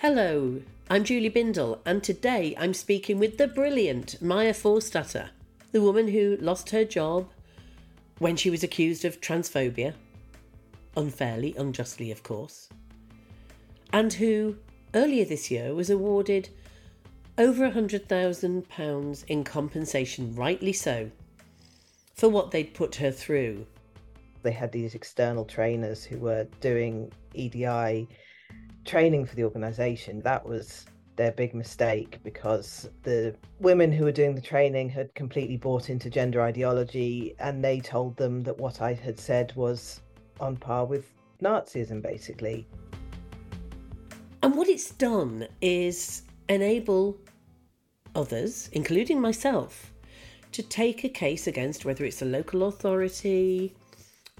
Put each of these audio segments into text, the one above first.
Hello, I'm Julie Bindel, and today I'm speaking with the brilliant Maya Forstater, the woman who lost her job when she was accused of transphobia, unfairly, unjustly, of course, and who earlier this year was awarded over £100,000 in compensation, rightly so, for what they'd put her through. They had these external trainers who were doing EDI training for the organisation. That was their big mistake because the women who were doing the training had completely bought into gender ideology and they told them that what I had said was on par with Nazism, basically. And what it's done is enable others, including myself, to take a case against whether it's a local authority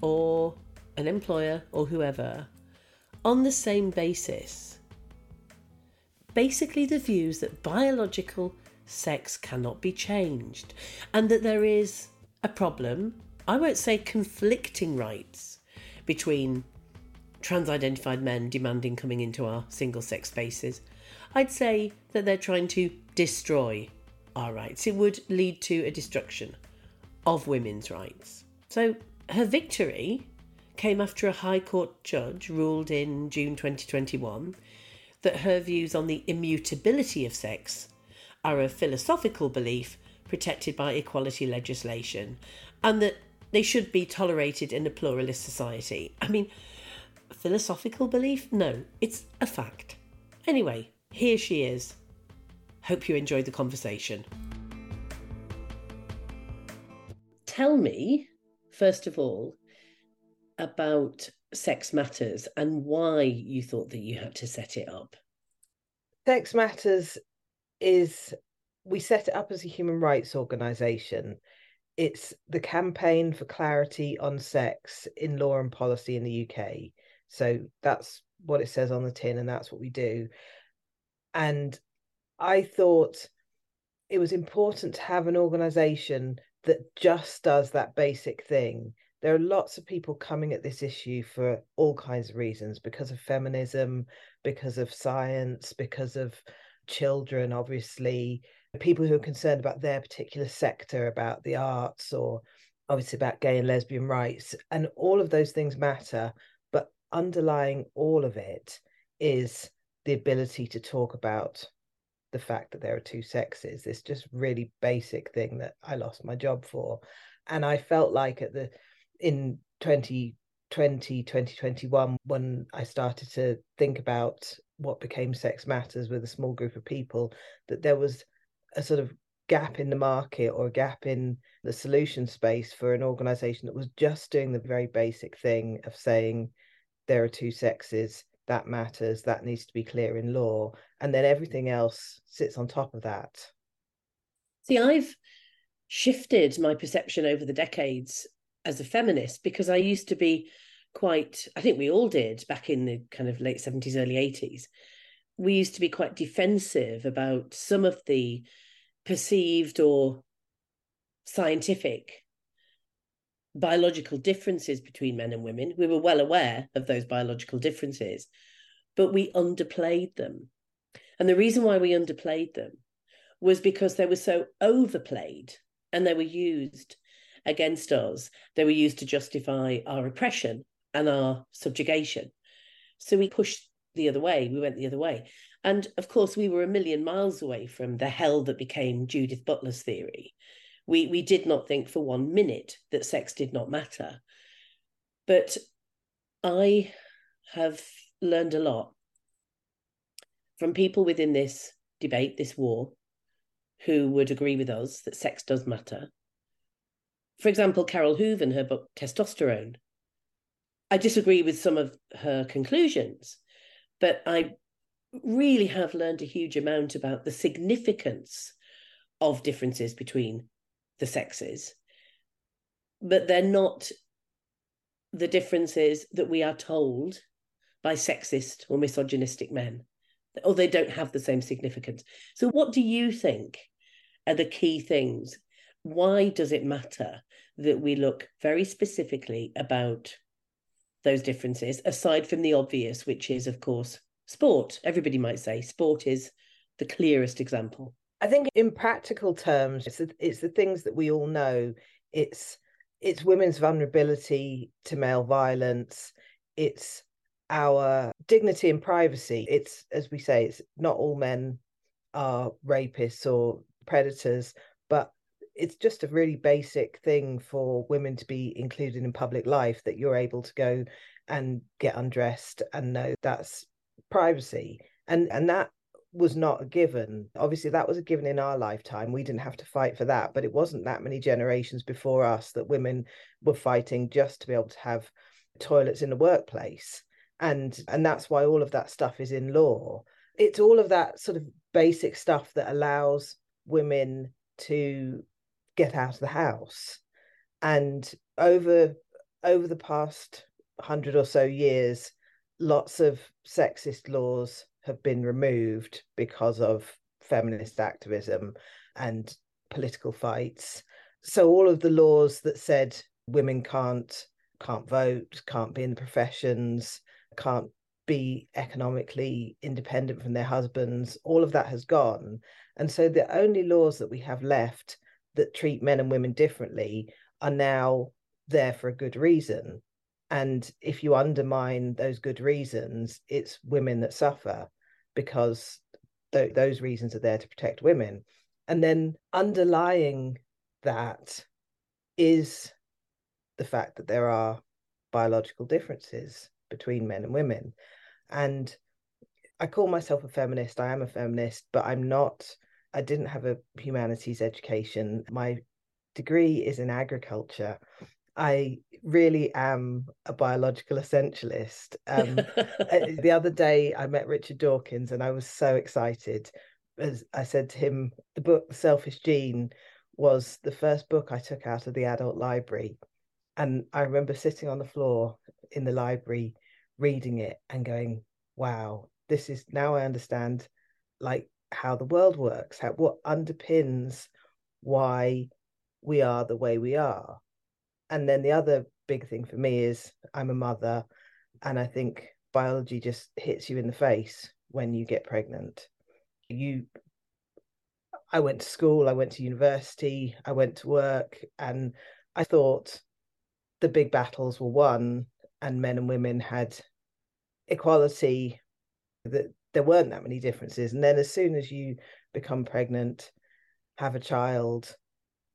or an employer or whoever on the same basis. Basically, the views that biological sex cannot be changed and that there is a problem, I won't say conflicting rights, between trans identified men demanding coming into our single sex spaces. I'd say that they're trying to destroy our rights. It would lead to a destruction of women's rights. So her victory came after a High Court judge ruled in June 2021 that her views on the immutability of sex are a philosophical belief protected by equality legislation and that they should be tolerated in a pluralist society. I mean, philosophical belief? No, it's a fact. Anyway, here she is. Hope you enjoyed the conversation. Tell me, first of all, about Sex Matters and why you thought that you had to set it up. Sex Matters is, we set it up as a human rights organisation. It's the campaign for clarity on sex in law and policy in the UK. So that's what it says on the tin, and that's what we do. And I thought it was important to have an organisation that just does that basic thing there are lots of people coming at this issue for all kinds of reasons because of feminism, because of science, because of children, obviously, people who are concerned about their particular sector, about the arts, or obviously about gay and lesbian rights. And all of those things matter. But underlying all of it is the ability to talk about the fact that there are two sexes this just really basic thing that i lost my job for and i felt like at the in 2020, 2021, when I started to think about what became Sex Matters with a small group of people, that there was a sort of gap in the market or a gap in the solution space for an organization that was just doing the very basic thing of saying there are two sexes that matters that needs to be clear in law and then everything else sits on top of that. See i've shifted my perception over the decades as a feminist because I used to be quite, I think we all did back in the kind of late 70s, early 80s. We used to be quite defensive about some of the perceived or scientific biological differences between men and women. We were well aware of those biological differences, but we underplayed them. And the reason why we underplayed them was because they were so overplayed and they were used against us, they were used to justify our oppression and our subjugation. So we pushed the other way, we went the other way. And of course, we were a million miles away from the hell that became Judith Butler's theory. We, we did not think for one minute that sex did not matter. But I have learned a lot from people within this debate, this war, who would agree with us that sex does matter, for example, Carole Hooven in her book Testosterone. I disagree with some of her conclusions, but I really have learned a huge amount about the significance of differences between the sexes. But they're not the differences that we are told by sexist or misogynistic men, or they don't have the same significance. So, what do you think are the key things why does it matter that we look very specifically about those differences, aside from the obvious, which is, of course, Sport, everybody might say, sport is the clearest example. I think in practical terms, it's the, it's the things that we all know. It's it's women's vulnerability to male violence. It's our dignity and privacy. It's as we say, it's not all men are rapists or predators, but it's just a really basic thing for women to be included in public life that you're able to go and get undressed and know that's privacy. And and that was not a given. Obviously that was a given in our lifetime. We didn't have to fight for that but it wasn't that many generations before us that women were fighting just to be able to have toilets in the workplace. And and that's why all of that stuff is in law. It's all of that sort of basic stuff that allows women to get out of the house. And over over the past 100 or so years lots of sexist laws have been removed because of feminist activism and political fights. So all of the laws that said women can't can't vote can't be in the professions can't be economically independent from their husbands all of that has gone. And so the only laws that we have left that treat men and women differently are now there for a good reason. And if you undermine those good reasons it's women that suffer because th- those reasons are there to protect women. And then underlying that is the fact that there are biological differences between men and women. And i call myself a feminist i am a feminist but i'm not i didn't have a humanities education my degree is in agriculture I really am a biological essentialist. Um, uh, the other day, I met Richard Dawkins and I was so excited. As I said to him, the book, The Selfish Gene, was the first book I took out of the adult library. And I remember sitting on the floor in the library reading it and going, wow, this is now I understand like how the world works, how what underpins why we are the way we are and then the other big thing for me is I'm a mother, and I think biology just hits you in the face when you get pregnant. You, I went to school, I went to university, I went to work, and I thought the big battles were won, and men and women had equality. That there weren't that many differences, and then as soon as you become pregnant, have a child,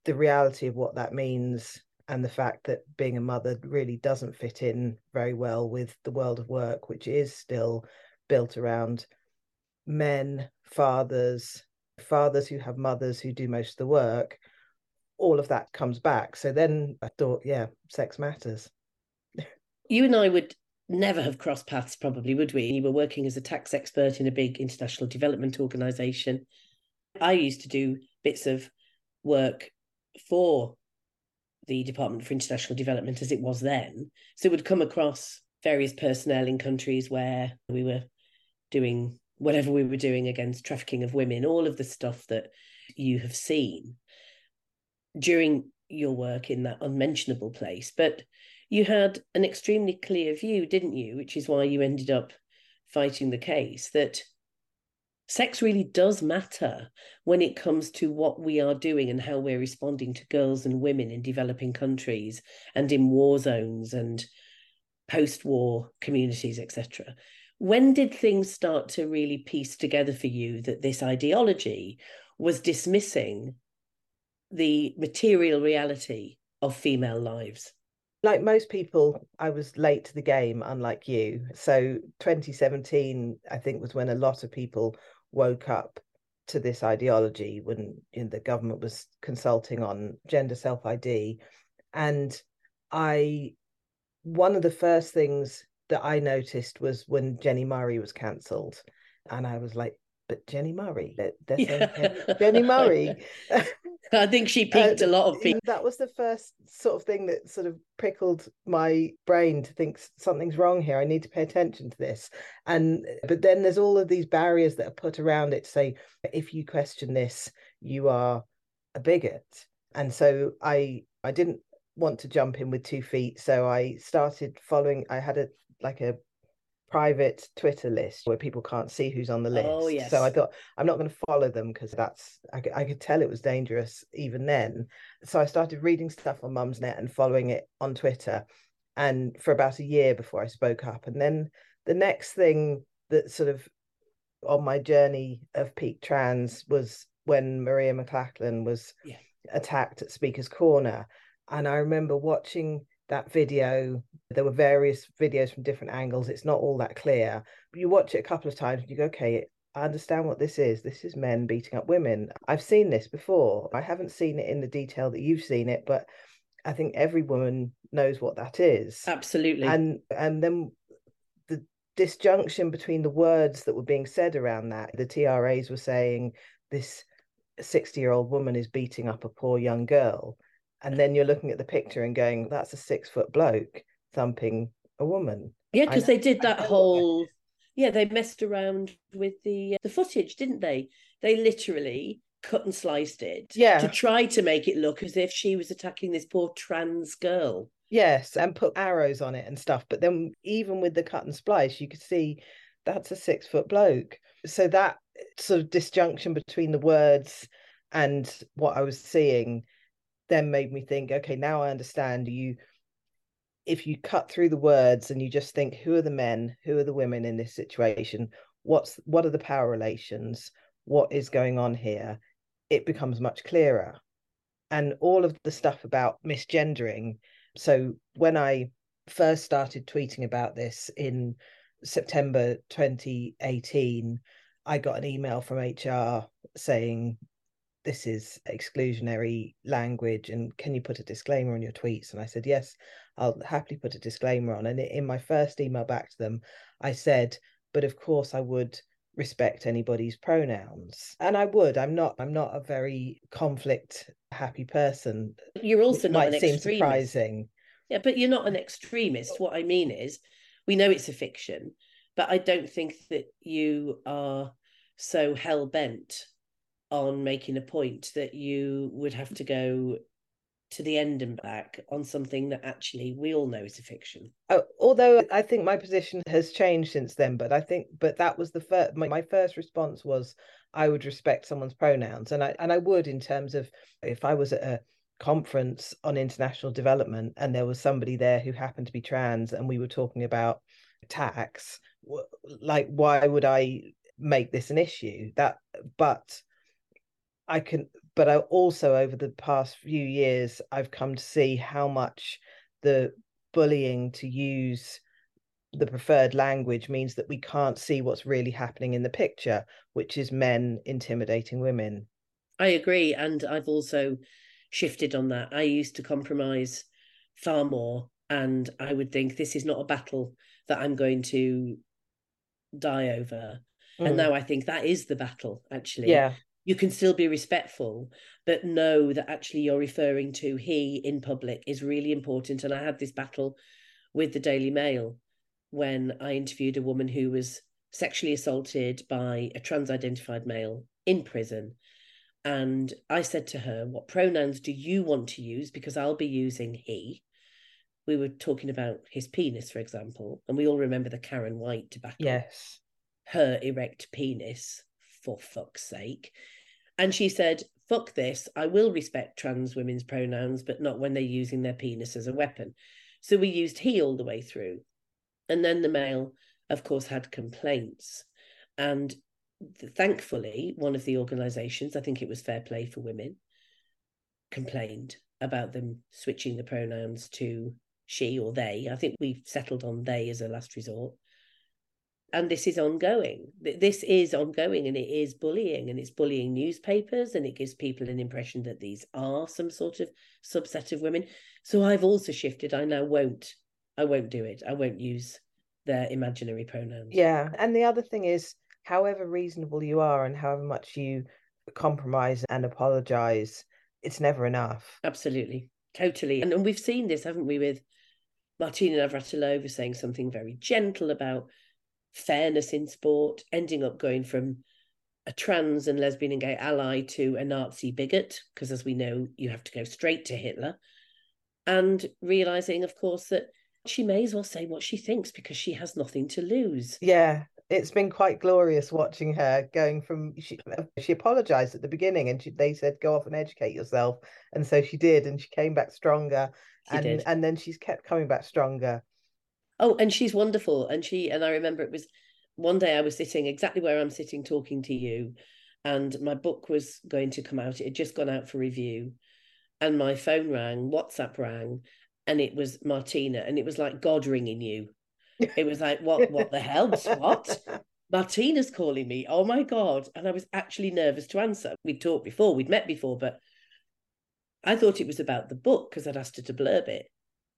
the reality of what that means and the fact that being a mother really doesn't fit in very well with the world of work, which is still built around men, fathers, fathers who have mothers who do most of the work. All of that comes back. So then I thought, yeah, sex matters. you and I would never have crossed paths, probably, would we? You were working as a tax expert in a big international development organization. I used to do bits of work for the Department for International Development as it was then. So would come across various personnel in countries where we were doing whatever we were doing against trafficking of women, all of the stuff that you have seen during your work in that unmentionable place. But you had an extremely clear view, didn't you? Which is why you ended up fighting the case that sex really does matter when it comes to what we are doing and how we're responding to girls and women in developing countries and in war zones and post-war communities etc when did things start to really piece together for you that this ideology was dismissing the material reality of female lives like most people, I was late to the game, unlike you. So 2017, I think, was when a lot of people woke up to this ideology when you know, the government was consulting on gender self ID. And I, one of the first things that I noticed was when Jenni Murray was cancelled. And I was like, but Jenni Murray, yeah. Jenni Murray. I think she piqued uh, a lot of people. That was the first sort of thing that sort of prickled my brain to think something's wrong here. I need to pay attention to this. And but then there's all of these barriers that are put around it to say if you question this, you are a bigot. And so I I didn't want to jump in with two feet, so I started following. I had a like a private Twitter list where people can't see who's on the oh, list. Oh, yes. So I thought I'm not going to follow them because that's I, could- I could tell it was dangerous even then. So I started reading stuff on Mumsnet and following it on Twitter, and for about a year before I spoke up. And then the next thing that sort of on my journey of peak trans was when Maria McLachlan was Yeah. attacked at Speaker's Corner. And I remember watching that video. There were various videos from different angles. It's not all that clear. But you watch it a couple of times and you go, okay, I understand what this is. This is men beating up women. I've seen this before. I haven't seen it in the detail that you've seen it, but I think every woman knows what that is. Absolutely. And and then the disjunction between the words that were being said around that. The TRAs were saying this 60 year old woman is beating up a poor young girl. And then you're looking at the picture and going, that's a six foot bloke thumping a woman. yeah, because they did that whole yeah, they messed around with the uh, the footage, didn't they? They literally cut and sliced it Yeah. to try to make it look as if she was attacking this poor trans girl. Yes, and put arrows on it and stuff. But then even with the cut and splice, you could see that's a six foot bloke. So that sort of disjunction between the words and what I was seeing then made me think, okay, now I understand you if you cut through the words and you just think who are the men, who are the women in this situation, what's what are the power relations, what is going on here, it becomes much clearer. And all of the stuff about misgendering. So when I first started tweeting about this in September 2018, I got an email from HR saying, This is exclusionary language, and can you put a disclaimer on your tweets? And I said, Yes, I'll happily put a disclaimer on. And in my first email back to them, I said, But of course, I would respect anybody's pronouns and i would i'm not i'm not a very conflict happy person You're also not might an seem extremist. surprising Yeah, but you're not an extremist. What I mean is, we know it's a fiction, but I don't think that you are so hell bent on making a point that you would have to go to the end and back on something that actually we all know is a fiction. Oh, although I think my position has changed since then, but I think, but that was the first. My, my first response was I would respect someone's pronouns, and I and I would in terms of if I was at a conference on international development and there was somebody there who happened to be trans, and we were talking about tax, like why would I make this an issue? That, but I can, but I also over the past few years, I've come to see how much the bullying to use the preferred language means that we can't see what's really happening in the picture, which is men intimidating women. I agree. And I've also shifted on that. I used to compromise far more. And I would think this is not a battle that I'm going to die over. And Mm. now I think that is the battle, actually. yeah, You can still be respectful, but know that actually you're referring to he in public is really important. And I had this battle with the Daily Mail when I interviewed a woman who was sexually assaulted by a trans identified male in prison. And I said to her, What pronouns do you want to use? Because I'll be using he. We were talking about his penis, for example, and we all remember the Karen White debacle yes, her erect penis, for fuck's sake. And she said, fuck this, I will respect trans women's pronouns, but not when they're using their penis as a weapon. So we used he all the way through. And then the Mail, of course, had complaints. And thankfully, one of the organisations, I think it was Fair Play for Women, complained about them switching the pronouns to she or they. I think we've settled on they as a last resort and this is ongoing. This is ongoing and it is bullying and it's bullying newspapers and it gives people an impression that these are some sort of subset of women. So I've also shifted. I now won't I won't do it. I won't use their imaginary pronouns. yeah. And the other thing is, however reasonable you are and however much you compromise and apologize, it's never enough. Absolutely. Totally. And, and we've seen this, haven't we, with Martina Navratilova saying something very gentle about fairness in sport, ending up going from a trans and lesbian and gay ally to a Nazi bigot, because as we know, you have to go straight to Hitler. And realizing, of course, that She may as well say what she thinks because she has nothing to lose. Yeah, it's been quite glorious watching her going from she she apologized at the beginning and she, they said go off and educate yourself and so she did and she came back stronger She and did. and then she's kept coming back stronger Oh, and she's wonderful. And she and I remember it was one day I was sitting exactly where I'm sitting talking to you, and my book was going to come out. It had just gone out for review, and my phone rang, WhatsApp rang, and it was Martina, and it was like God ringing you. It was like, what what the hell? What? Martina's calling me. Oh my God. And I was actually nervous to answer. We'd talked before, we'd met before, but I thought it was about the book because I'd asked her to blurb it.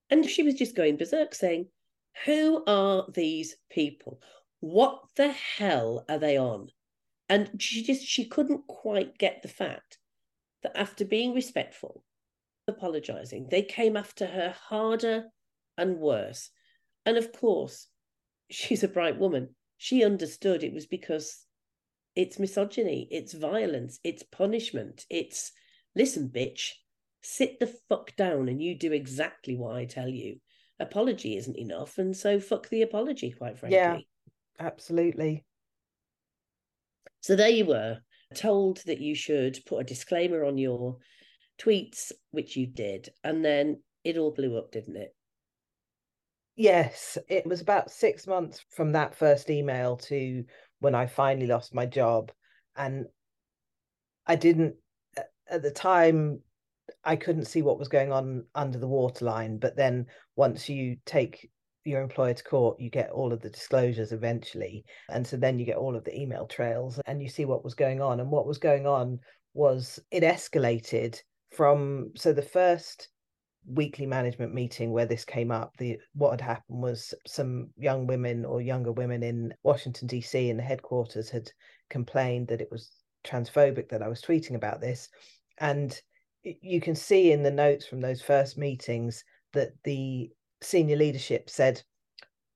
And she was just going berserk saying, Who are these people? What the hell are they on? And she just she couldn't quite get the fact that after being respectful, apologizing, they came after her harder and worse. And of course, she's a bright woman. She understood it was because it's misogyny, it's violence, it's punishment, it's listen, bitch, sit the fuck down and you do exactly what I tell you. Apology isn't enough, and so fuck the apology, quite frankly. Yeah. absolutely So there you were, told that you should put a disclaimer on your tweets, which you did, and then it all blew up, didn't it? yes it was about six months from that first email to when i finally lost my job and i didn't at the time I couldn't see what was going on under the waterline. But then once you take your employer to court, you get all of the disclosures eventually. And so then you get all of the email trails and you see what was going on. And what was going on was it escalated from so the first weekly management meeting where this came up the what had happened was some young women or younger women in Washington DC in the headquarters had complained that it was transphobic that I was tweeting about this and you can see in the notes from those first meetings that the senior leadership said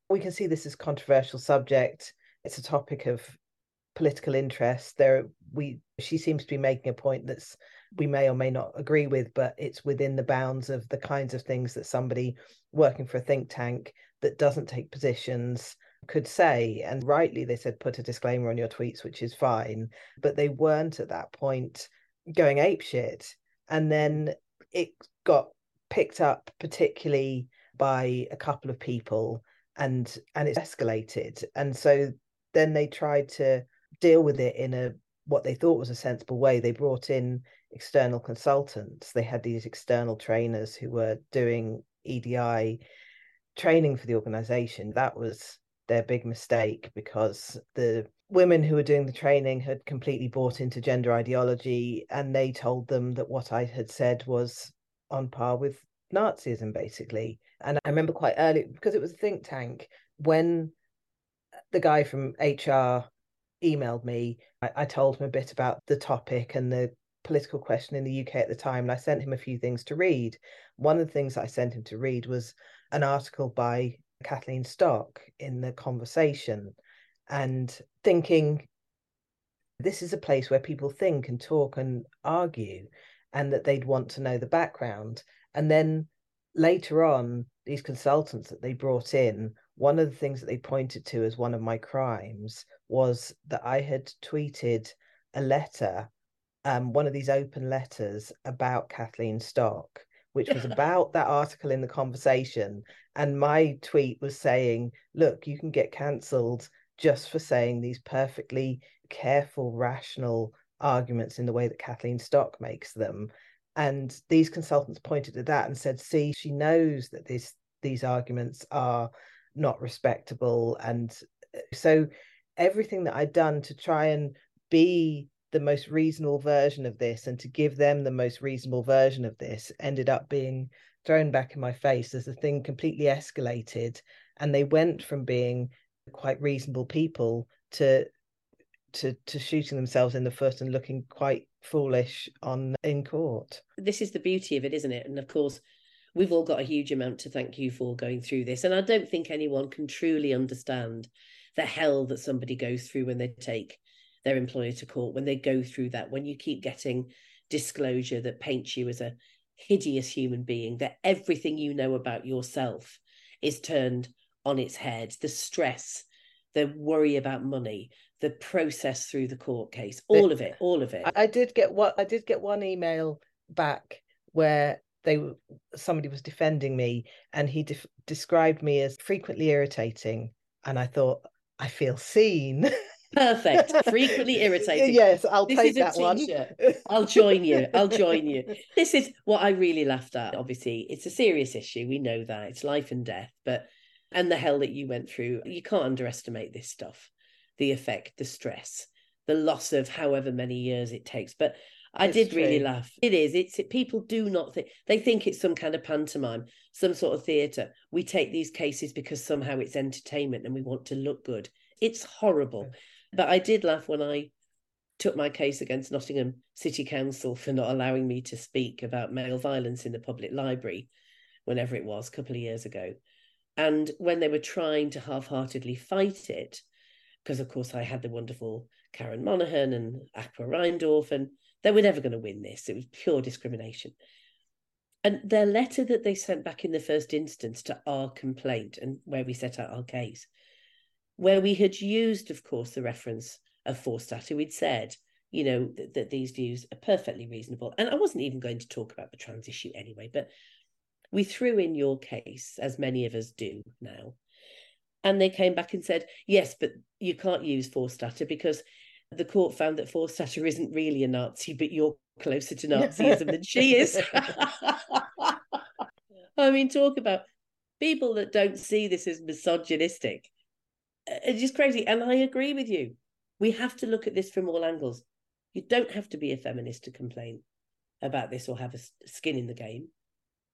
we can see this is controversial subject. It's a topic of political interest. There we she seems to be making a point that's we may or may not agree with but it's within the bounds of the kinds of things that somebody working for a think tank that doesn't take positions could say. And rightly they said put a disclaimer on your tweets which is fine but they weren't at that point going apeshit and then it got picked up particularly by a couple of people and and it's escalated. And so then they tried to deal with it in a what they thought was a sensible way. They brought in external consultants. They had these external trainers who were doing edi training for the organization. That was their big mistake because the women who were doing the training had completely bought into gender ideology and they told them that what I had said was on par with Nazism, basically. And I remember quite early, because it was a think tank, when the guy from HR emailed me, I, I told him a bit about the topic and the political question in the UK at the time. And I sent him a few things to read. One of the things I sent him to read was an article by Kathleen Stock in the conversation and thinking this is a place where people think and talk and argue and that they'd want to know the background. And then later on these consultants that they brought in one of the things that they pointed to as one of my crimes was that i had tweeted a letter um, one of these open letters about kathleen stock which was about that article in the conversation and my tweet was saying look you can get cancelled just for saying these perfectly careful, rational arguments in the way that Kathleen Stock makes them. And these consultants pointed to that and said, see, she knows that this these arguments are not respectable. And uh, so everything that I'd done to try and be the most reasonable version of this and to give them the most reasonable version of this ended up being thrown back in my face as the thing completely escalated. And they went from being quite reasonable people to to to shooting themselves in the foot and looking quite foolish on in court. This is the beauty of it, isn't it? And of course, we've all got a huge amount to thank you for going through this. And I don't think anyone can truly understand the hell that somebody goes through when they take their employer to court, when they go through that, when you keep getting disclosure that paints you as a hideous human being, that everything you know about yourself is turned on its head. The stress, the worry about money, the process through the court case, all of it, all of it. I did get what I did get one email back where they somebody was defending me and he de- described me as frequently irritating and I thought I feel seen. Perfect. Frequently irritating. Yes, I'll this take that one. I'll join you. I'll join you. This is what I really laughed at. Obviously, it's a serious issue. We know that. It's life and death, but and the hell that you went through, you can't underestimate this stuff. The effect, the stress, the loss of however many years it takes. But I it's did true. really laugh. It is. It's it, people do not think they think it's some kind of pantomime, some sort of theatre. We take these cases because somehow it's entertainment and we want to look good. It's horrible. But I did laugh when I took my case against Nottingham City Council for not allowing me to speak about male violence in the public library, whenever it was, a couple of years ago. And when they were trying to half heartedly fight it, because of course I had the wonderful Karon Monaghan and Akua Reindorf, and they were never going to win this. It was pure discrimination. And their letter that they sent back in the first instance to our complaint and where we set out our case where we had used, of course, the reference of Forstater, we'd said, you know, that, that these views are perfectly reasonable. And I wasn't even going to talk about the trans issue anyway, but we threw in your case, as many of us do now. And they came back and said, yes, but you can't use Forstater because the court found that Forstater isn't really a Nazi, but you're closer to Nazism than she is. I mean, talk about people that don't see this as misogynistic it's just crazy. And I agree with you. We have to look at this from all angles. You don't have to be a feminist to complain about this or have a skin in the game.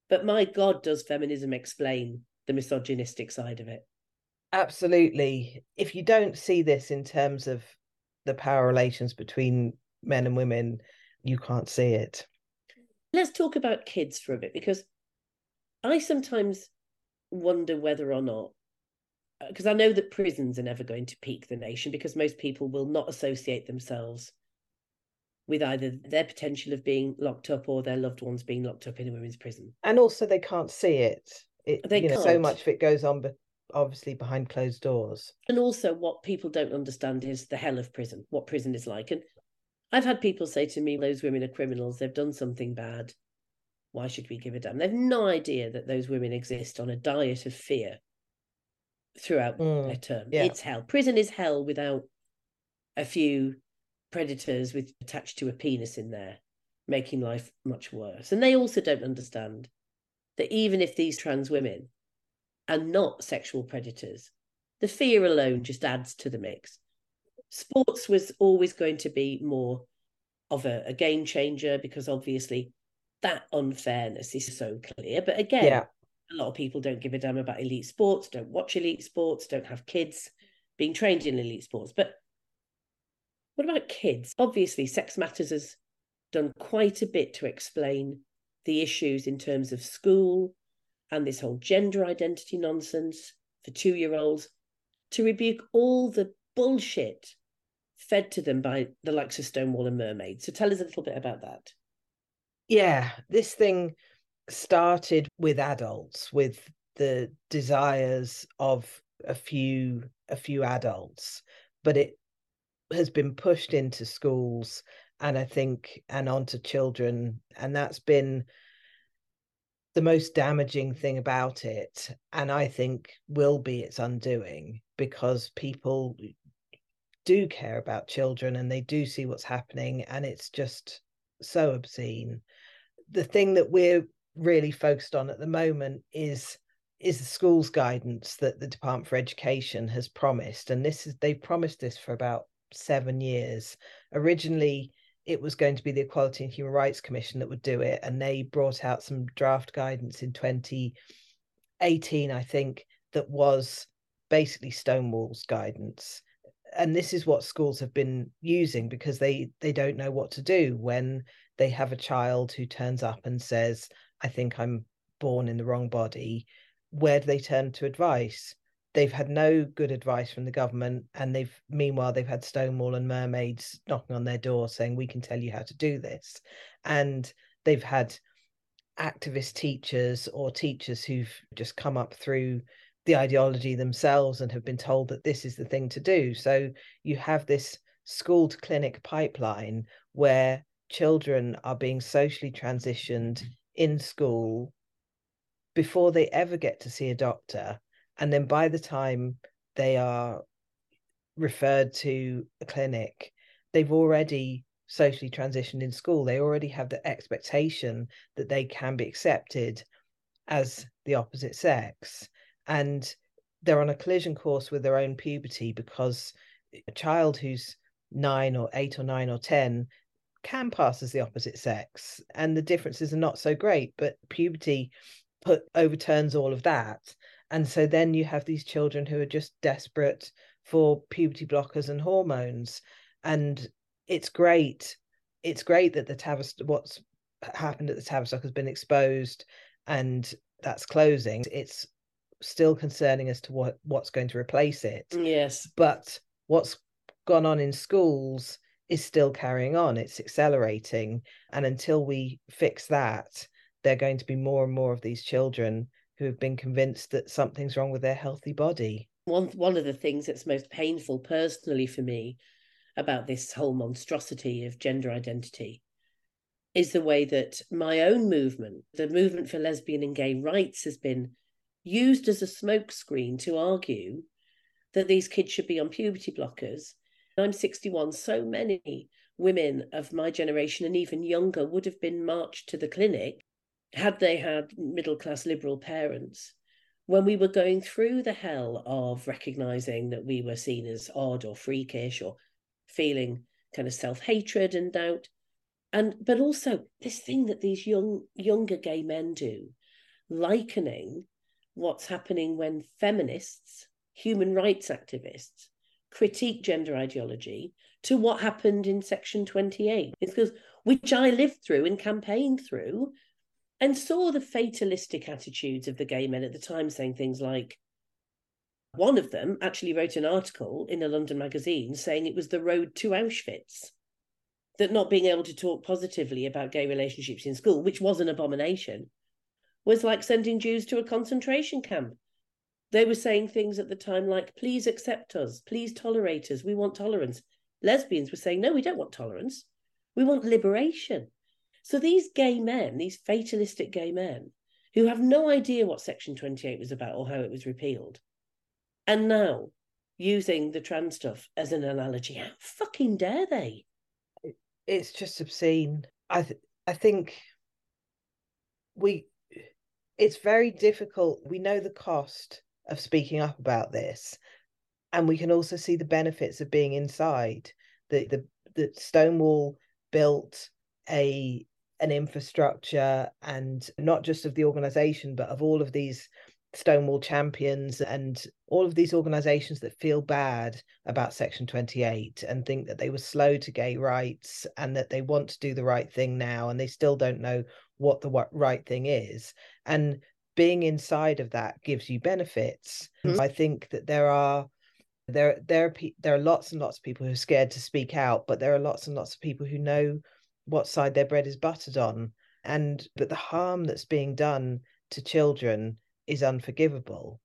But my God, does feminism explain the misogynistic side of it? Absolutely. If you don't see this in terms of the power relations between men and women, you can't see it. Let's talk about kids for a bit because I sometimes wonder whether or not Uh, because I know that prisons are never going to peak the nation because most people will not associate themselves with either their potential of being locked up or their loved ones being locked up in a women's prison. And also, they can't see it. it they you know, so much of it goes on, but obviously behind closed doors. And also, what people don't understand is the hell of prison, what prison is like. And I've had people say to me, "Those women are criminals. They've done something bad. Why should we give a damn?" They've no idea that those women exist on a diet of fear throughout mm, their term. Yeah. It's hell. Prison is hell without a few predators with attached to a penis in there, making life much worse. And they also don't understand that even if these trans women are not sexual predators, the fear alone just adds to the mix. Sports was always going to be more of a, a game changer because obviously that unfairness is so clear. But again, yeah a lot of people don't give a damn about elite sports, don't watch elite sports, don't have kids being trained in elite sports. But what about kids? Obviously, Sex Matters has done quite a bit to explain the issues in terms of school and this whole gender identity nonsense for two year olds to rebuke all the bullshit fed to them by the likes of Stonewall and Mermaid. So tell us a little bit about that. Yeah, this thing started with adults with the desires of a few a few adults but it has been pushed into schools and i think and onto children and that's been the most damaging thing about it and i think will be its undoing because people do care about children and they do see what's happening and it's just so obscene. The thing that we're really focused on at the moment is is the schools guidance that the Department for Education has promised, and this is they've promised this for about seven years. Originally, it was going to be the Equality and Human Rights Commission that would do it, and they brought out some draft guidance in 2018, I think, that was basically Stonewall's guidance. And this is what schools have been using because they they don't know what to do when they have a child who turns up and says, I think I'm born in the wrong body, where do they turn to advice? They've had no good advice from the government, and they've meanwhile they've had Stonewall and mermaids knocking on their door saying we can tell you how to do this, and they've had activist teachers or teachers who've just come up through the ideology themselves and have been told that this is the thing to do. So you have this school to clinic pipeline where children are being socially transitioned mm. in school before they ever get to see a doctor. And then by the time they are referred to a clinic, they've already socially transitioned in school. They already have the expectation that they can be accepted as the opposite sex. And they're on a collision course with their own puberty because a child who's nine or eight or nine or 10 can pass as the opposite sex. And the differences are not so great, but puberty put overturns all of that. And so then you have these children who are just desperate for puberty blockers and hormones. And it's great. It's great that the Tavistock, what's happened at the Tavistock has been exposed and that's closing. It's still concerning as to what what's going to replace it. Yes. But what's gone on in schools is still carrying on. It's accelerating. And until we fix that, there are going to be more and more of these children who have been convinced that something's wrong with their healthy body. One one of the things that's most painful personally for me about this whole monstrosity of gender identity is the way that my own movement, the movement for lesbian and gay rights, has been used as a smokescreen to argue that these kids should be on puberty blockers. I'm 61, so many women of my generation and even younger would have been marched to the clinic had they had middle class liberal parents when we were going through the hell of recognizing that we were seen as odd or freakish or feeling kind of self-hatred and doubt and but also this thing that these young younger gay men do likening what's happening when feminists human rights activists critique gender ideology to what happened in section 28 it's because which i lived through and campaigned through and saw the fatalistic attitudes of the gay men at the time saying things like one of them actually wrote an article in a London magazine saying it was the road to Auschwitz. That not being able to talk positively about gay relationships in school, which was an abomination, was like sending Jews to a concentration camp. They were saying things at the time like, please accept us, please tolerate us, we want tolerance. Lesbians were saying, no, we don't want tolerance, we want liberation. So these gay men, these fatalistic gay men, who have no idea what Section 28 was about or how it was repealed, and now, using the trans stuff as an analogy, how fucking dare they? It's just obscene. I th- I think we it's very difficult. We know the cost of speaking up about this, and we can also see the benefits of being inside. The the the Stonewall built a an infrastructure and not just of the organization but of all of these Stonewall champions and all of these organizations that feel bad about Section 28 and think that they were slow to gay rights and that they want to do the right thing now and they still don't know what the right thing is. And being inside of that gives you benefits. Mm-hmm. I think that there are there there are there are lots and lots of people who are scared to speak out, but there are lots and lots of people who know what side their bread is buttered on. And but the harm that's being done to children is unforgivable.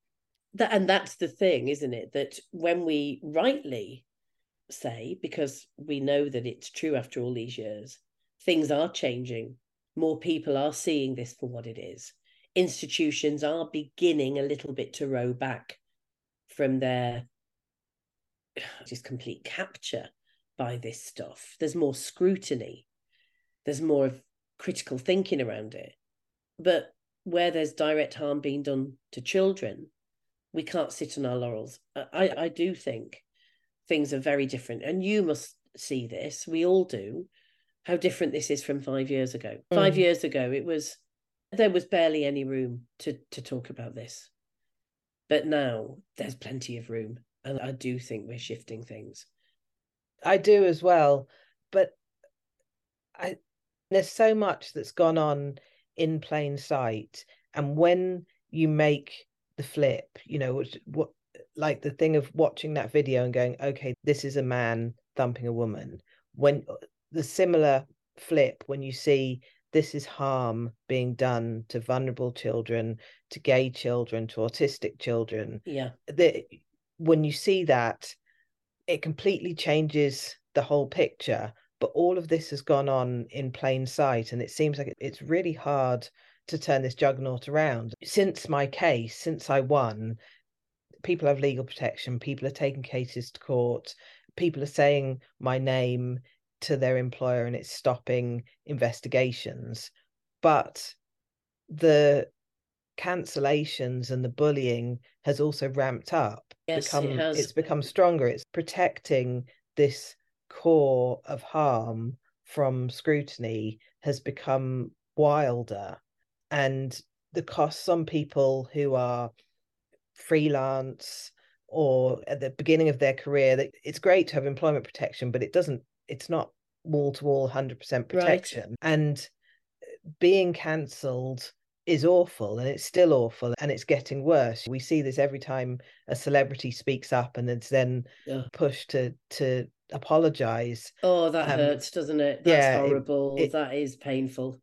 That, and that's the thing, isn't it? That when we rightly say, because we know that it's true after all these years, things are changing. More people are seeing this for what it is. Institutions are beginning a little bit to row back from their just complete capture by this stuff. There's more scrutiny, there's more of critical thinking around it. But where there's direct harm being done to children, we can't sit on our laurels. I, I do think things are very different. And you must see this. We all do. How different this is from five years ago. Mm. Five years ago, it was there was barely any room to to talk about this. But now there's plenty of room. And I do think we're shifting things. I do as well. But I there's so much that's gone on in plain sight and when you make the flip you know what, what like the thing of watching that video and going okay this is a man thumping a woman when the similar flip when you see this is harm being done to vulnerable children, to gay children, to autistic children. Yeah. That when you see that, it completely changes the whole picture. But all of this has gone on in plain sight, and it seems like it's really hard to turn this juggernaut around. Since my case, since I won, people have legal protection, people are taking cases to court, people are saying my name to their employer and it's stopping investigations. But the cancellations and the bullying has also ramped up. Yes, become, it has. It's become stronger. It's protecting this core of harm from scrutiny has become wilder. And the costs on people who are freelance or at the beginning of their career that it's great to have employment protection but it doesn't it's not wall to wall 100% protection right. and being cancelled is awful and it's still awful and it's getting worse we see this every time a celebrity speaks up and it's then yeah. pushed to to apologize oh that um, hurts doesn't it that's yeah, horrible it, it, that is painful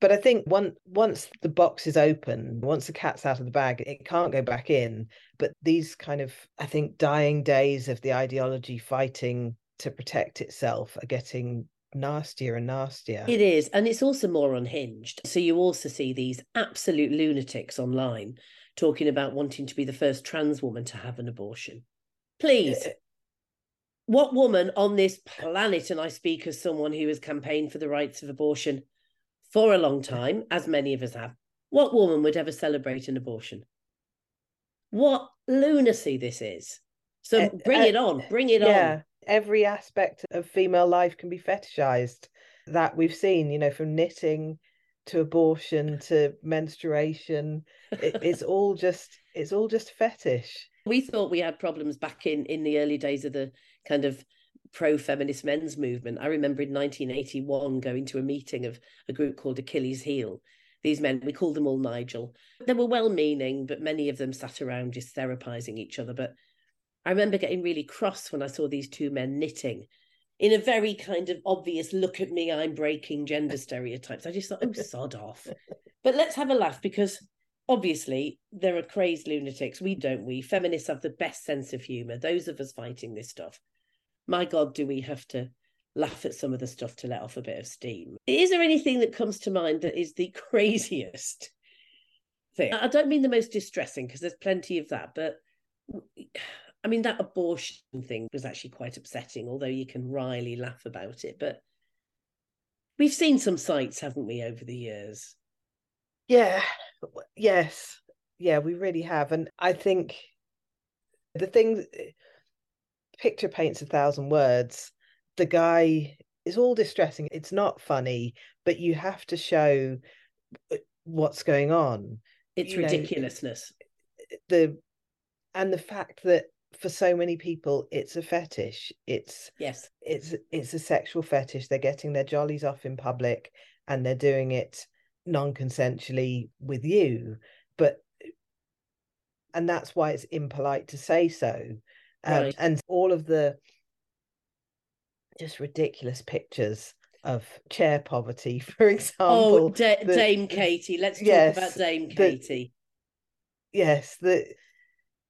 but I think one once the box is open, once the cat's out of the bag, it can't go back in. But these kind of, I think, dying days of the ideology fighting to protect itself are getting nastier and nastier. It is. And it's also more unhinged. So you also see these absolute lunatics online talking about wanting to be the first trans woman to have an abortion. Please. Uh, what woman on this planet, and I speak as someone who has campaigned for the rights of abortion for a long time, as many of us have, what woman would ever celebrate an abortion? What lunacy this is. So uh, bring uh, it on, bring it yeah. on every aspect of female life can be fetishized that we've seen you know from knitting to abortion to menstruation. It, it's all just it's all just fetish. We thought we had problems back in in the early days of the kind of pro-feminist men's movement. I remember in 1981 going to a meeting of a group called achilles heel. These men we called them all nigel. They were well meaning but many of them sat around just therapizing each other. But I remember getting really cross when I saw these two men knitting in a very kind of obvious look at me, I'm breaking gender stereotypes. I just thought, oh, sod off. But let's have a laugh because obviously there are crazed lunatics. We don't, we feminists have the best sense of humor. Those of us fighting this stuff. My God, do we have to laugh at some of the stuff to let off a bit of steam? Is there anything that comes to mind that is the craziest thing? I don't mean the most distressing because there's plenty of that, but I mean, that abortion thing was actually quite upsetting, although you can wryly laugh about it. But we've seen some sights, haven't we, over the years? Yeah, yes, yeah, we really have. And I think the thing, picture paints a thousand words. The guy is all distressing. It's not funny, but you have to show uh, what's going on. It's you the and the fact that for so many people it's a fetish. It's yes. it's it's a sexual fetish. They're getting their jollies off in public and they're doing it non-consensually with you. But and that's why it's impolite to say so. Um, right. and all of the just ridiculous pictures of chair poverty for example oh D- dame katie. Let's talk about dame katie. Yes the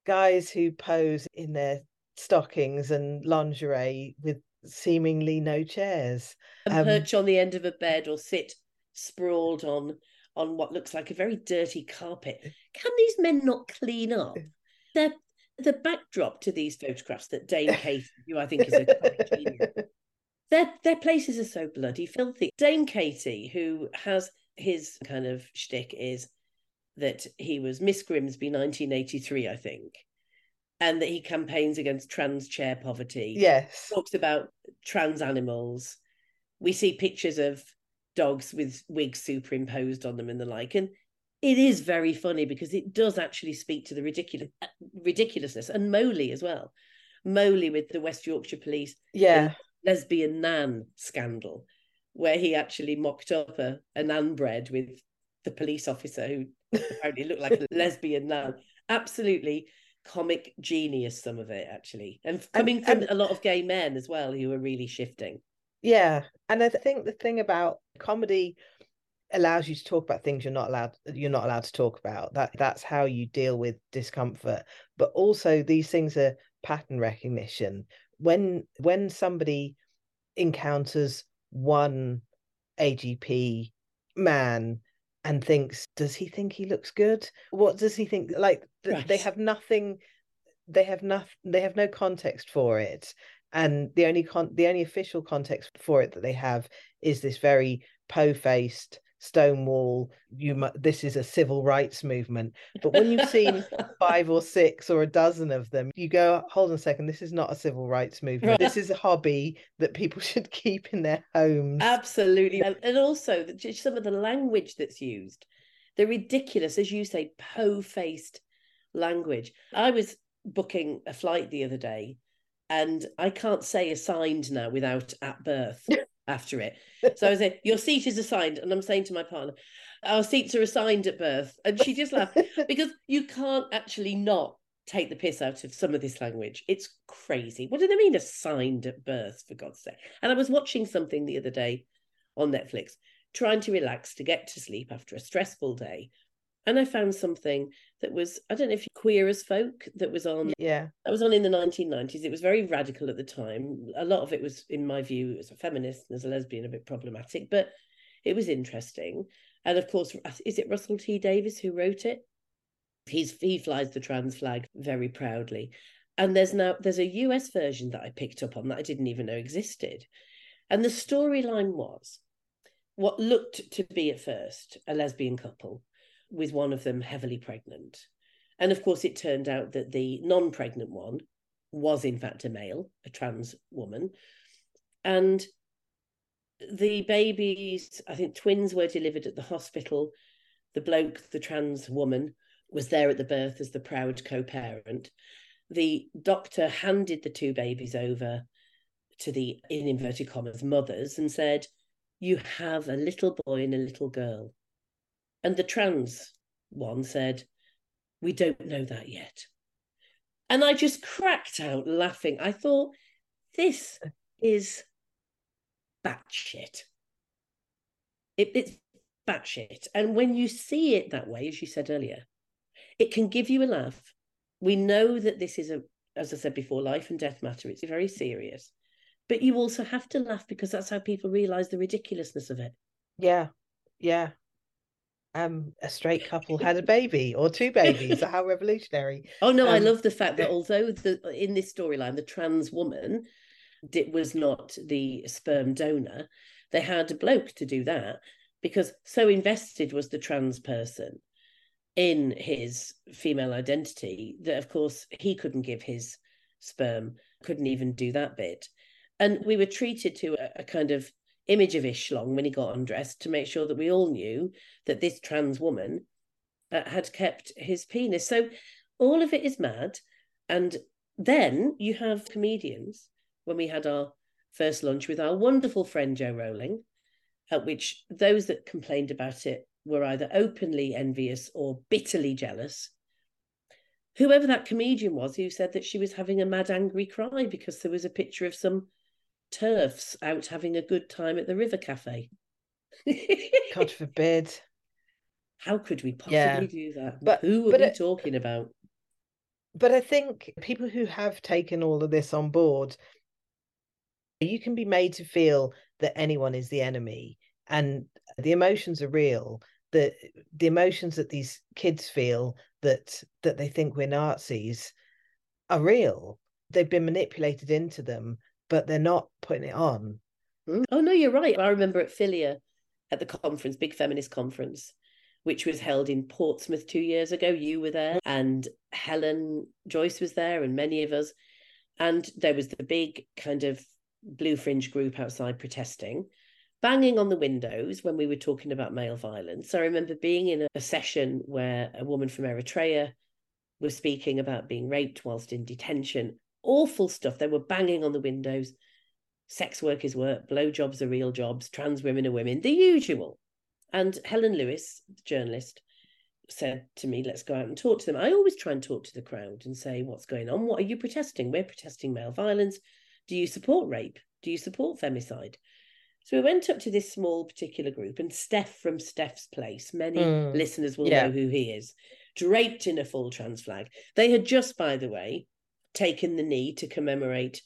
guys who pose in their stockings and lingerie with seemingly no chairs. And um, perch on the end of a bed or sit sprawled on on what looks like a very dirty carpet. Can these men not clean up? The the backdrop to these photographs that Dame Katie, who I think is a genius, their their places are so bloody filthy. Dame Katie, who has his kind of shtick is that he was Miss Grimsby 1983, I think, and that he campaigns against trans chair poverty. Yes. Talks about trans animals. We see pictures of dogs with wigs superimposed on them and the like. And it is very funny because it does actually speak to the ridiculous uh, ridiculousness and Moley as well. Moley with the West Yorkshire Police. Yeah. Lesbian Nan scandal, where he actually mocked up a, a nan bread with the police officer who apparently looked like a lesbian nun. Absolutely comic genius, some of it actually, and coming and, from and, a lot of gay men as well who are really shifting. Yeah. And I think the thing about comedy allows you to talk about things you're not allowed you're not allowed to talk about. That that's how you deal with discomfort. But also these things are pattern recognition. When when somebody encounters one AGP man and thinks, does he think he looks good? What does he think? Like right. they have nothing, they have nothing, they have no context for it. And the only con the only official context for it that they have is this very po-faced Stonewall, you this is a civil rights movement. But when you've seen five or six or a dozen of them, you go, hold on a second, this is not a civil rights movement. Right. This is a hobby that people should keep in their homes. Absolutely. And also some of the language that's used, the ridiculous, as you say, po-faced language. I was booking a flight the other day and I can't say assigned now without at birth after it. So I say, Your seat is assigned. And I'm saying to my partner, Our seats are assigned at birth. And she just laughed because you can't actually not take the piss out of some of this language. It's crazy. What do they mean assigned at birth, for God's sake? And I was watching something the other day on Netflix, trying to relax to get to sleep after a stressful day and I found something that was I don't know if queer as folk that was on yeah that was on in the 1990s. It was very radical at the time. A lot of it was, in my view, as a feminist and as a lesbian, a bit problematic, but it was interesting. And of course, uh, is it Russell T Davies who wrote it? He's he flies the trans flag very proudly. And there's now there's a US version that I picked up on that I didn't even know existed. And the storyline was what looked to be at first a lesbian couple with one of them heavily pregnant. And of course, it turned out that the non pregnant one was, in fact, a male, a trans woman. And the babies, I think twins were delivered at the hospital. The bloke, the trans woman, was there at the birth as the proud co parent. The doctor handed the two babies over to the, in inverted commas, mothers and said, You have a little boy and a little girl. And the trans one said, We don't know that yet. And I just cracked out laughing. I thought, this is batshit. It, it's batshit. And when you see it that way, as you said earlier, it can give you a laugh. We know that this is a, as I said before, life and death matter. It's very serious. But you also have to laugh because that's how people realize the ridiculousness of it. Yeah. Yeah um, a straight couple had a baby or two babies. how revolutionary! Oh no, um, I love the fact that although the in this storyline the trans woman did, was not the sperm donor, they had a bloke to do that because so invested was the trans person in his female identity that of course he couldn't give his sperm, couldn't even do that bit. And we were treated to a, a kind of image of Ishlong when he got undressed to make sure that we all knew that this trans woman uh, had kept his penis. So all of it is mad. And then you have comedians when we had our first lunch with our wonderful friend Jo Rowling, at which those that complained about it were either openly envious or bitterly jealous. Whoever that comedian was who said that she was having a mad angry cry because there was a picture of some TERFs out having a good time at the River Cafe. God forbid. How could we possibly yeah. do that? But who are we it, talking about? But I think people who have taken all of this on board, you can be made to feel that anyone is the enemy, and the emotions are real. The the emotions that these kids feel that that they think we're Nazis are real. They've been manipulated into them but they're not putting it on. Mm. Oh no, you're right. I remember at FiLia at the conference, big feminist conference, which was held in Portsmouth two years ago. You were there, and Helen Joyce was there, and many of us. And there was the big kind of blue fringe group outside protesting, banging on the windows when we were talking about male violence. I remember being in a session where a woman from Eritrea was speaking about being raped whilst in detention awful stuff. They were banging on the windows. Sex work is work, blowjobs are real jobs, trans women are women, the usual. And Helen Lewis, the journalist, said to me, let's go out and talk to them. I always try and talk to the crowd and say, what's going on? What are you protesting? We're protesting male violence. Do you support rape? Do you support femicide? So we went up to this small particular group, and Steph from Steph's Place, many mm, listeners will yeah. know who he is, draped in a full trans flag. They had just, by the way, taken the knee to commemorate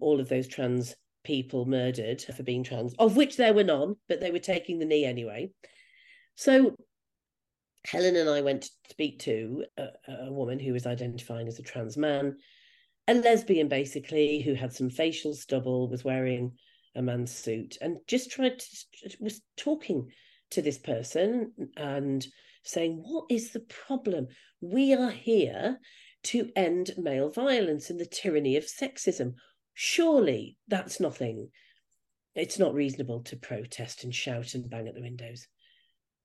all of those trans people murdered for being trans, of which there were none, but they were taking the knee anyway. So Helen and I went to speak to a, a woman who was identifying as a trans man, a lesbian basically, who had some facial stubble, was wearing a man's suit and just tried to was talking to this person and saying what is the problem we are here to end male violence and the tyranny of sexism surely that's nothing it's not reasonable to protest and shout and bang at the windows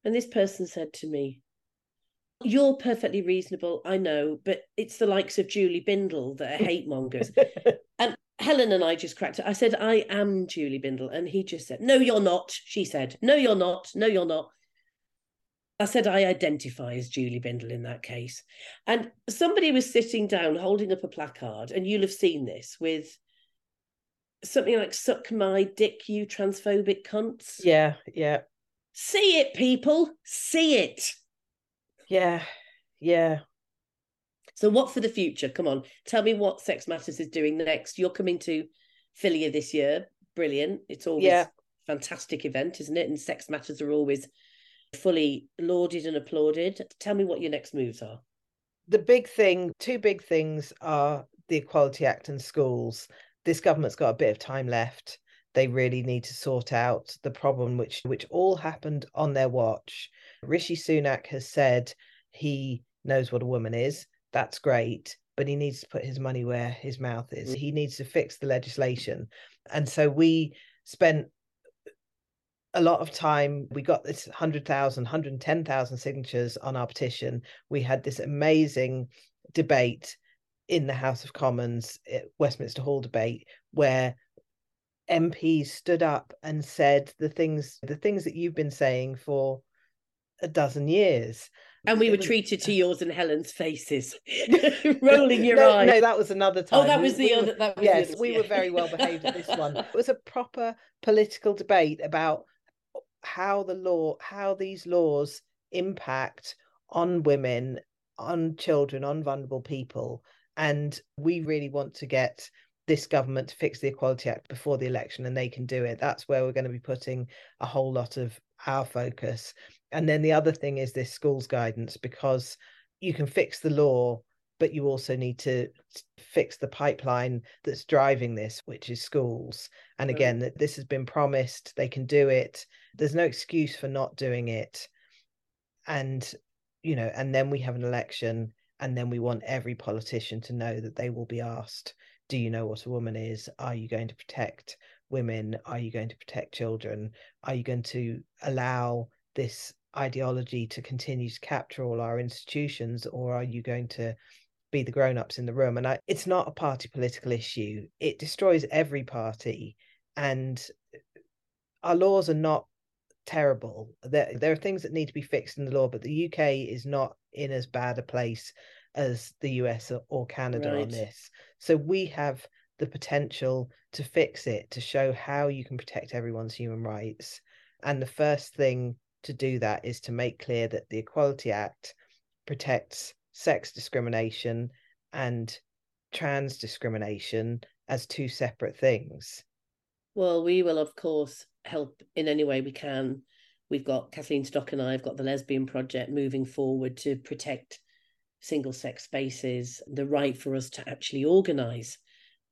and this person said to me you're perfectly reasonable i know but it's the likes of julie Bindel that are hate mongers and Helen and I just cracked it. I said, I am Julie Bindel. And he just said, No, you're not. She said, No, you're not. No, you're not. I said, I identify as Julie Bindel in that case. And somebody was sitting down holding up a placard, and you'll have seen this with something like Suck my dick, you transphobic cunts. Yeah, yeah. See it, people. See it. Yeah, yeah. So, what for the future? Come on, tell me what Sex Matters is doing next. You're coming to FiLia this year. Brilliant. It's always yeah. fantastic event, isn't it? And Sex Matters are always fully lauded and applauded. Tell me what your next moves are. The big thing, two big things are the Equality Act and schools. This government's got a bit of time left. They really need to sort out the problem which which all happened on their watch. Rishi Sunak has said he knows what a woman is that's great but he needs to put his money where his mouth is he needs to fix the legislation and so we spent a lot of time we got this 100,000 110,000 signatures on our petition we had this amazing debate in the House of Commons eh, Westminster Hall debate where MPs stood up and said the things the things that you've been saying for a dozen years and we were treated to yours and Helen's faces, rolling your no, eyes. No, that was another oh, time. Oh, that was the we other. That was yes, other, we yeah. were very well behaved at this one. It was a proper political debate about how the law, how these laws impact on women, on children, on vulnerable people, and we really want to get this government to fix the Equality Act before the election, and they can do it. That's where we're going to be putting a whole lot of our focus and then the other thing is this schools guidance because you can fix the law but you also need to fix the pipeline that's driving this which is schools. And again that this has been promised they can do it. There's no excuse for not doing it. And you know and then we have an election and then we want every politician to know that they will be asked do you know what a woman is? Are you going to protect women? Are you going to protect children? Are you going to allow this ideology to continue to capture all our institutions, or are you going to be the grown-ups in the room? And I, it's not a party political issue. It destroys every party, and uh, our laws are not terrible. There, there are things that need to be fixed in the law, but the UK is not in as bad a place as the US or Canada right. on this. So we have the potential to fix it, to show how you can protect everyone's human rights. And the first thing to do that is to make clear that the Equality Act protects sex discrimination and trans discrimination as two separate things. Well, we will, of course, help in any way we can. We've got Kathleen Stock and I have got the Lesbian Project moving forward to protect single sex spaces, the right for us to actually organise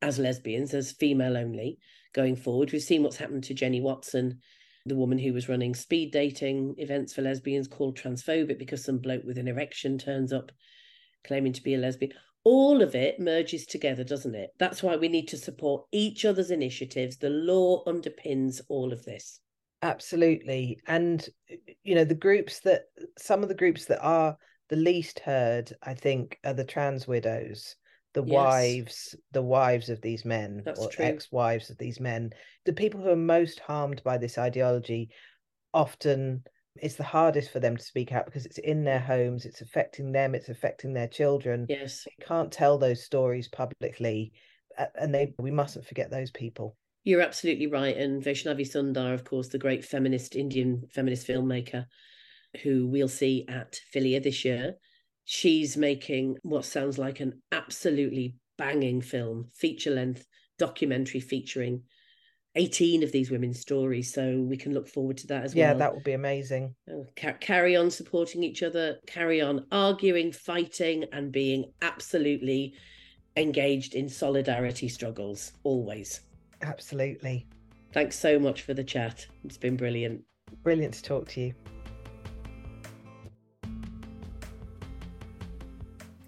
as lesbians, as female only, going forward. We've seen what's happened to Jenny Watson the woman who was running speed dating events for lesbians called transphobic because some bloke with an erection turns up claiming to be a lesbian. All of it merges together, doesn't it? That's why we need to support each other's initiatives. The law underpins all of this. Absolutely. And, you know, the groups that, some of the groups that are the least heard, I think, are the trans widows the yes. wives the wives of these men That's or true. ex-wives of these men the people who are most harmed by this ideology often it's the hardest for them to speak out because it's in their homes it's affecting them it's affecting their children yes they can't tell those stories publicly and they we mustn't forget those people You're absolutely right. And Vaishnavi Sundar, of course, the great feminist Indian feminist filmmaker, who we'll see at FiLia this year. She's making what sounds like an absolutely banging film, feature length documentary featuring 18 of these women's stories. So we can look forward to that as yeah, well. Yeah, that would be amazing. Oh, carry on supporting each other, carry on arguing, fighting, and being absolutely engaged in solidarity struggles always. Absolutely. Thanks so much for the chat. It's been brilliant. Brilliant to talk to you.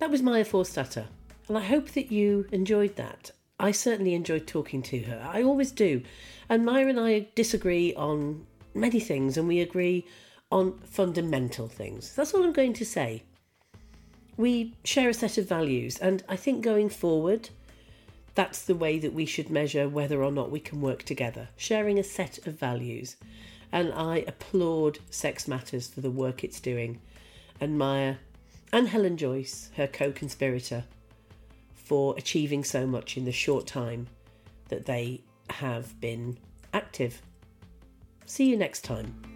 That was Maya Forstater, and I hope that you enjoyed that. I certainly enjoyed talking to her. I always do. And Maya and I disagree on many things, and we agree on fundamental things. That's all I'm going to say. We share a set of values, and I think going forward, that's the way that we should measure whether or not we can work together, sharing a set of values. And I applaud Sex Matters for the work it's doing, and Maya and Helen Joyce, her co conspirator, for achieving so much in the short time that they have been active. See you next time.